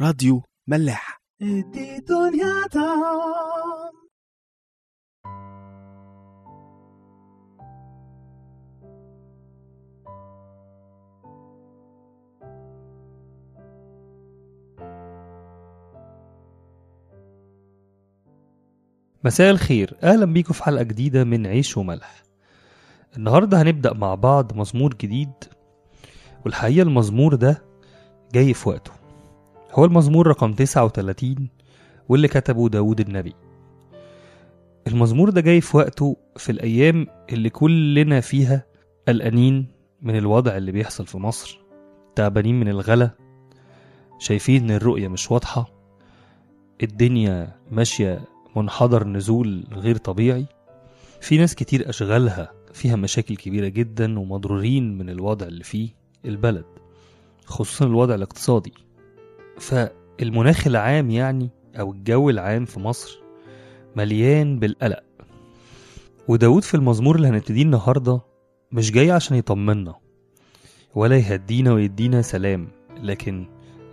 راديو ملاح. مساء الخير. أهلا بيكم في حلقة جديدة من عيش وملح. النهارده هنبدأ مع بعض مزمور جديد والحقيقة المزمور ده جاي في وقته. هو المزمور رقم 39 واللي كتبه داود النبي. المزمور ده جاي في وقته في الأيام اللي كلنا فيها قلقانين من الوضع اللي بيحصل في مصر تعبانين من الغلا شايفين إن الرؤية مش واضحة الدنيا ماشية منحدر نزول غير طبيعي. في ناس كتير أشغالها فيها مشاكل كبيرة جدا ومضرورين من الوضع اللي فيه البلد خصوصا الوضع الاقتصادي. فالمناخ العام يعني أو الجو العام في مصر مليان بالقلق. وداود في المزمور اللي هنبتديه النهاردة مش جاي عشان يطمنا ولا يهدينا ويدينا سلام لكن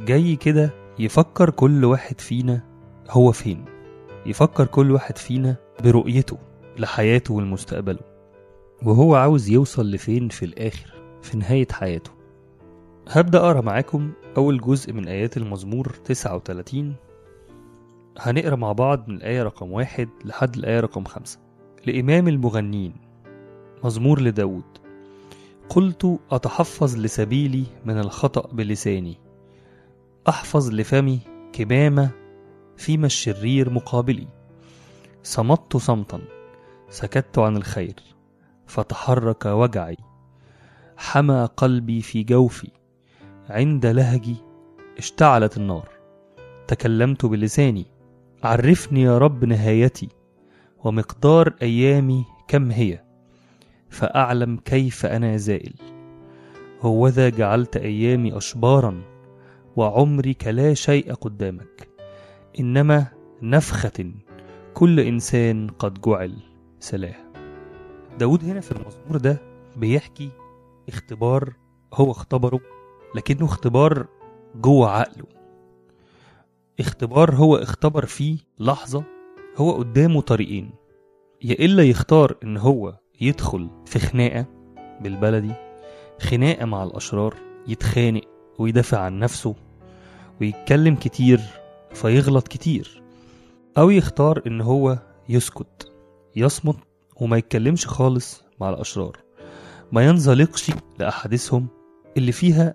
جاي كده يفكر كل واحد فينا هو فين. يفكر كل واحد فينا برؤيته لحياته والمستقبله وهو عاوز يوصل لفين في الآخر في نهاية حياته. هبدأ أقرأ معاكم أول جزء من آيات المزمور 39 هنقرأ مع بعض من الآية رقم واحد لحد الآية رقم خمسة. لإمام المغنين مزمور لداود. قلت أتحفظ لسبيلي من الخطأ بلساني. أحفظ لفمي كمامة فيما الشرير مقابلي. صمت صمتا سكت عن الخير فتحرك وجعي. حمى قلبي في جوفي. عند لهجي اشتعلت النار. تكلمت بلساني عرفني يا رب نهايتي ومقدار أيامي كم هي فأعلم كيف أنا زائل. هوذا جعلت أيامي اشبارا وعمري كلا شيء قدامك. إنما نفخة كل إنسان قد جعل سلاه. داود هنا في المزمور ده بيحكي اختبار هو اختبره لكنه اختبار جوه عقله. اختبار هو اختبر فيه لحظة هو قدامه طريقين. يا إلا يختار إن هو يدخل في خناقة بالبلدي خناقة مع الأشرار يتخانق ويدافع عن نفسه ويتكلم كتير فيغلط كتير أو يختار إن هو يسكت يصمت وما يتكلمش خالص مع الأشرار ما ينزلقش لأحاديثهم اللي فيها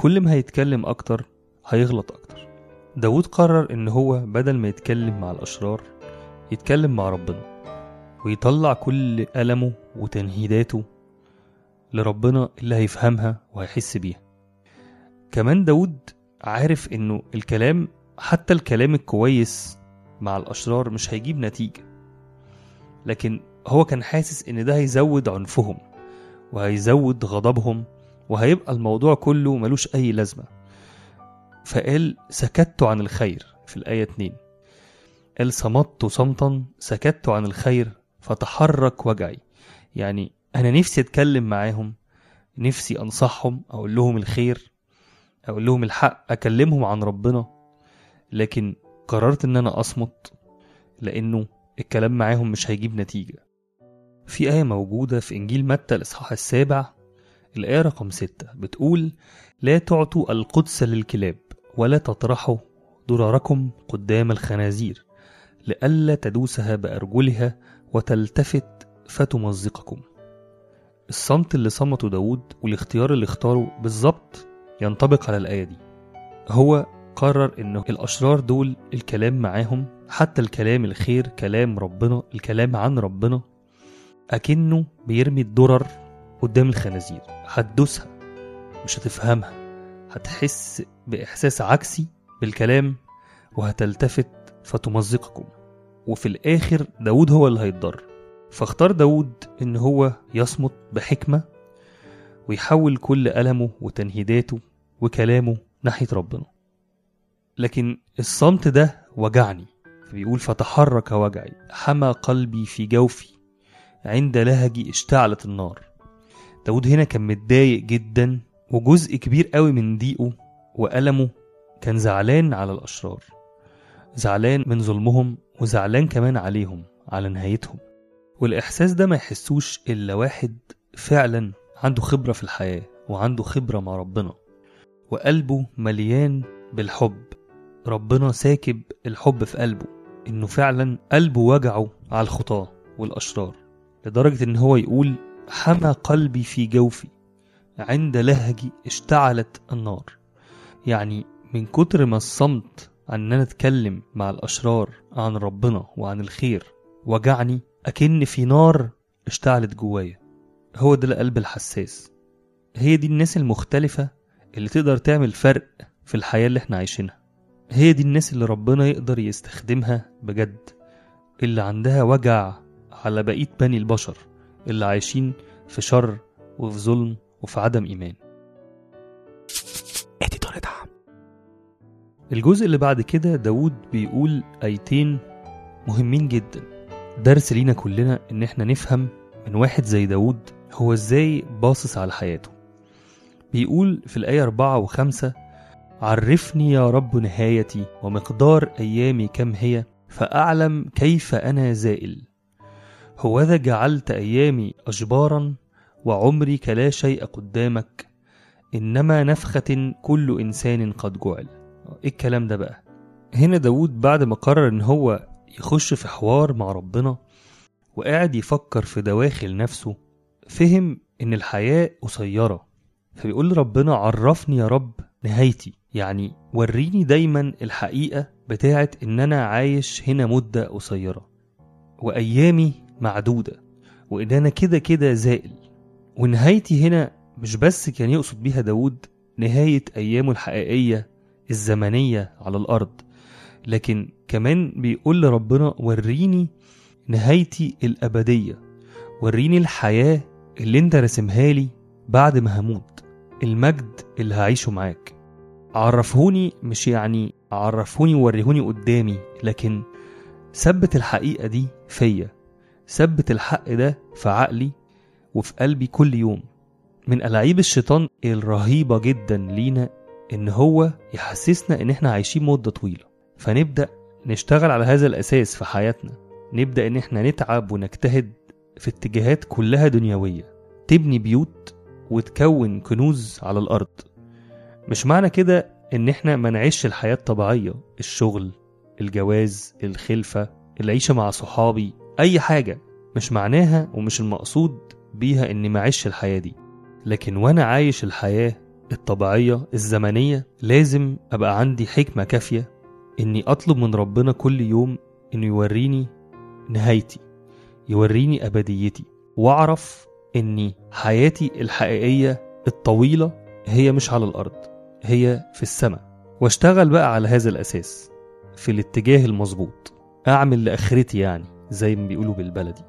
كل ما هيتكلم أكتر هيغلط أكتر. داود قرر إن هو بدل ما يتكلم مع الأشرار يتكلم مع ربنا ويطلع كل ألمه وتنهيداته لربنا اللي هيفهمها وهيحس بيها. كمان داود عارف إنه الكلام حتى الكلام الكويس مع الأشرار مش هيجيب نتيجة. لكن هو كان حاسس إن ده هيزود عنفهم وهيزود غضبهم وهيبقى الموضوع كله ملوش أي لازمة. فقال سكت عن الخير في الآية 2 قال صمت صمتا سكت عن الخير فتحرك وجعي. يعني أنا نفسي أتكلم معاهم نفسي أنصحهم أقول لهم الخير أقول لهم الحق أكلمهم عن ربنا. لكن قررت إن أنا أصمت لأنه الكلام معاهم مش هيجيب نتيجة. في آية موجودة في إنجيل متى الإصحاح السابع الآية رقم ستة بتقول لا تعطوا القدس للكلاب ولا تطرحوا ضراركم قدام الخنازير لئلا تدوسها بأرجلها وتلتفت فتمزقكم. الصمت اللي صمته داود والاختيار اللي اختاره بالظبط ينطبق على الآية دي. هو قرر انه الأشرار دول الكلام معاهم حتى الكلام الخير كلام ربنا الكلام عن ربنا أكنه بيرمي الضرر قدام الخنازير. هتدوسها مش هتفهمها. هتحس بإحساس عكسي بالكلام وهتلتفت فتمزقكم. وفي الآخر داود هو اللي هيتضر فاختار داود إن هو يصمت بحكمة ويحول كل ألمه وتنهيداته وكلامه ناحية ربنا. لكن الصمت ده وجعني فبيقول فتحرك وجعي. حمى قلبي في جوفي عند لهجي اشتعلت النار. داود هنا كان متضايق جدا وجزء كبير قوي من ضيقه وألمه كان زعلان على الأشرار زعلان من ظلمهم وزعلان كمان عليهم على نهايتهم. والإحساس ده ما يحسوش إلا واحد فعلا عنده خبرة في الحياة وعنده خبرة مع ربنا وقلبه مليان بالحب. ربنا ساكب الحب في قلبه إنه فعلا قلبه وجعه على الخطاة والأشرار لدرجة إن هو يقول حمى قلبي في جوفي. عند لهجي اشتعلت النار. يعني من كتر ما الصمت عن إن أنا أتكلم مع الأشرار عن ربنا وعن الخير وجعني أكن في نار اشتعلت جوايا. هو ده القلب الحساس. هي دي الناس المختلفة اللي تقدر تعمل فرق في الحياة اللي إحنا عايشينها. هي دي الناس اللي ربنا يقدر يستخدمها بجد. اللي عندها وجع على بقية بني البشر. اللي عايشين في شر وفي ظلم وفي عدم إيمان. الجزء اللي بعد كده داود بيقول آيتين مهمين جدا. درس لينا كلنا إن إحنا نفهم من واحد زي داود هو إزاي باصص على حياته. بيقول في الآية أربعة وخمسة عرفني يا رب نهايتي ومقدار أيامي كم هي فأعلم كيف أنا زائل. هوذا جعلت أيامي أشبارا وعمري كلا شيء قدامك إنما نفخة كل إنسان قد جعل. إيه الكلام ده بقى؟ هنا داود بعد ما قرر إن هو يخش في حوار مع ربنا وقاعد يفكر في دواخل نفسه فهم إن الحياة قصيرة. فبيقول ربنا عرفني يا رب نهايتي يعني وريني دايما الحقيقة بتاعت إن أنا عايش هنا مدة قصيرة. وأيامي معدودة وإن أنا كده كده زائل. ونهايتي هنا مش بس كان يقصد بيها داود نهاية أيامه الحقيقية الزمنية على الأرض لكن كمان بيقول لربنا وريني نهايتي الأبدية وريني الحياة اللي أنت رسمها لي بعد ما هموت المجد اللي هعيشه معاك. عرفهوني مش يعني عرفوني ووريهوني قدامي لكن ثبت الحقيقة دي فيا. ثبت الحق ده في عقلي وفي قلبي كل يوم. من ألاعيب الشيطان الرهيبة جدا لينا إن هو يحسسنا إن إحنا عايشين مدة طويلة. فنبدأ نشتغل على هذا الأساس في حياتنا. نبدأ إن إحنا نتعب ونجتهد في اتجاهات كلها دنيوية. تبني بيوت وتكون كنوز على الأرض. مش معنى كده إن إحنا ما نعيش الحياة الطبيعية الشغل الجواز الخلفة العيشة مع صحابي أي حاجة مش معناها ومش المقصود بيها إني ما أعيش الحياة دي. لكن وأنا عايش الحياة الطبيعية الزمنية لازم أبقى عندي حكمة كافية إني أطلب من ربنا كل يوم إنه يوريني نهايتي يوريني أبديتي وأعرف إني حياتي الحقيقية الطويلة هي مش على الأرض هي في السماء. واشتغل بقى على هذا الأساس في الاتجاه المظبوط. أعمل لآخرتي يعني. زي ما بيقولوا بالبلدي.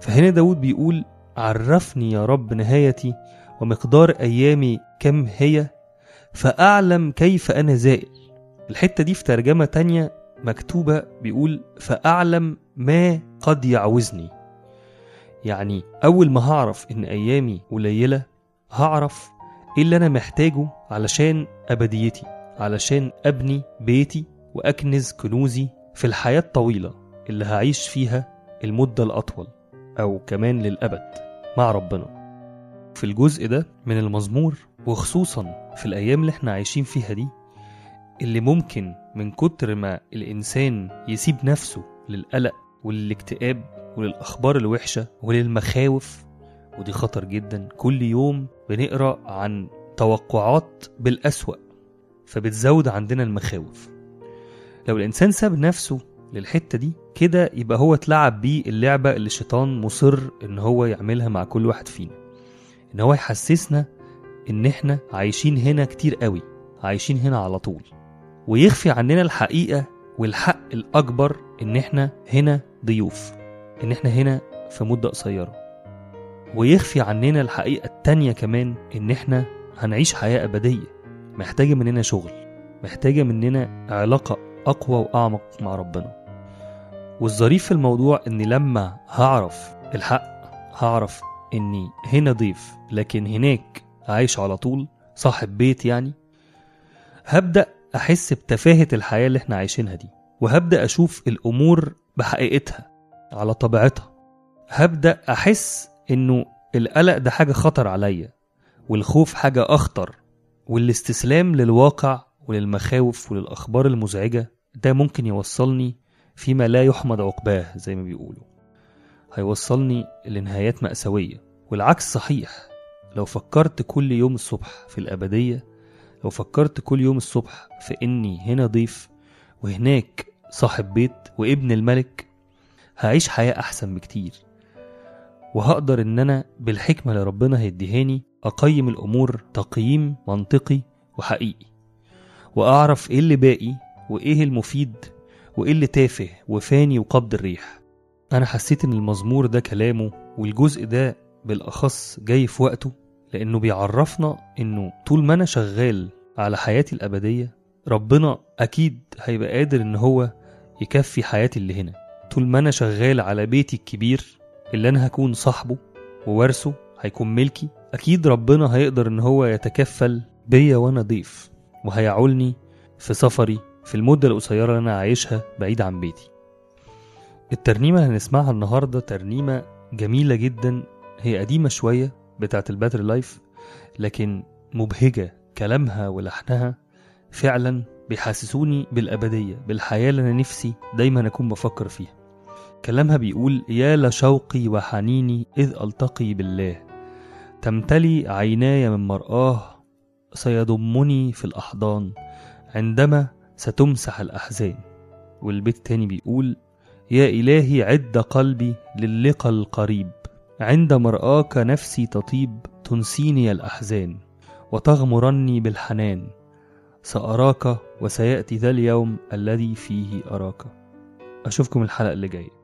فهنا داود بيقول عرفني يا رب نهايتي ومقدار أيامي كم هي فأعلم كيف أنا زائل. الحتة دي في ترجمة تانية مكتوبة بيقول فأعلم ما قد يعوزني. يعني أول ما هعرف إن أيامي قليلة هعرف إيه اللي أنا محتاجه علشان أبديتي علشان أبني بيتي وأكنز كنوزي في الحياة الطويلة. اللي هعيش فيها المدة الأطول أو كمان للأبد مع ربنا. في الجزء ده من المزمور وخصوصا في الأيام اللي إحنا عايشين فيها دي اللي ممكن من كتر ما الإنسان يسيب نفسه للقلق وللاكتئاب وللأخبار الوحشة وللمخاوف ودي خطر جدا. كل يوم بنقرأ عن توقعات بالأسوأ فبتزود عندنا المخاوف. لو الإنسان ساب نفسه للحتة دي كده يبقى هو اتلعب بيه اللعبة اللي الشيطان مصر إن هو يعملها مع كل واحد فينا. إن هو يحسسنا إن إحنا عايشين هنا كتير قوي عايشين هنا على طول. ويخفي عننا الحقيقة والحق الأكبر إن إحنا هنا ضيوف إن إحنا هنا في مدة قصيرة. ويخفي عننا الحقيقة التانية كمان إن إحنا هنعيش حياة أبدية. محتاجة مننا شغل محتاجة مننا علاقة أقوى وأعمق مع ربنا. والظريف في الموضوع إني لما هعرف الحق هعرف إني هنا ضيف لكن هناك عايش على طول صاحب بيت يعني هبدأ أحس بتفاهة الحياة اللي إحنا عايشينها دي وهبدأ أشوف الأمور بحقيقتها على طبيعتها. هبدأ أحس إنه القلق ده حاجة خطر عليا والخوف حاجة أخطر والاستسلام للواقع وللمخاوف وللأخبار المزعجة ده ممكن يوصلني فيما لا يحمد عقباه زي ما بيقولوا. هيوصلني لنهايات مأساوية والعكس صحيح. لو فكرت كل يوم الصبح في الأبدية لو فكرت كل يوم الصبح في إني هنا ضيف وهناك صاحب بيت وابن الملك هعيش حياة أحسن بكتير. وهقدر إن أنا بالحكمة اللي ربنا هيديهاني أقيم الأمور تقييم منطقي وحقيقي وأعرف إيه اللي باقي وإيه المفيد وإيه اللي تافه وفاني وقبض الريح؟ أنا حسيت إن المزمور ده كلامه والجزء ده بالأخص جاي في وقته لأنه بيعرفنا إنه طول ما أنا شغال على حياتي الأبدية ربنا أكيد هيبقى قادر إن هو يكفي حياتي اللي هنا. طول ما أنا شغال على بيتي الكبير اللي أنا هكون صاحبه وورثه هيكون ملكي أكيد ربنا هيقدر إن هو يتكفل بيا وأنا ضيف وهيعولني في سفري في المدة القصيرة اللي أنا عايشها بعيد عن بيتي. الترنيمة اللي هنسمعها النهاردة ترنيمة جميلة جدا. هي قديمة شوية بتاعة ال Better Life لكن مبهجة كلامها ولحنها فعلا بيحسسوني بالأبدية بالحياة اللي أنا نفسي دايما أكون بفكر فيها. كلامها بيقول يا لشوقي وحنيني إذ ألتقي بالله. تمتلي عيناي من مرآه سيضمني في الأحضان. عندما ستمسح الأحزان. والبيت التاني بيقول يا إلهي عد قلبي للقى القريب. عند مرآك نفسي تطيب تنسيني الأحزان. وتغمرني بالحنان. سأراك وسيأتي ذا اليوم الذي فيه أراك. أشوفكم الحلقة اللي جاية.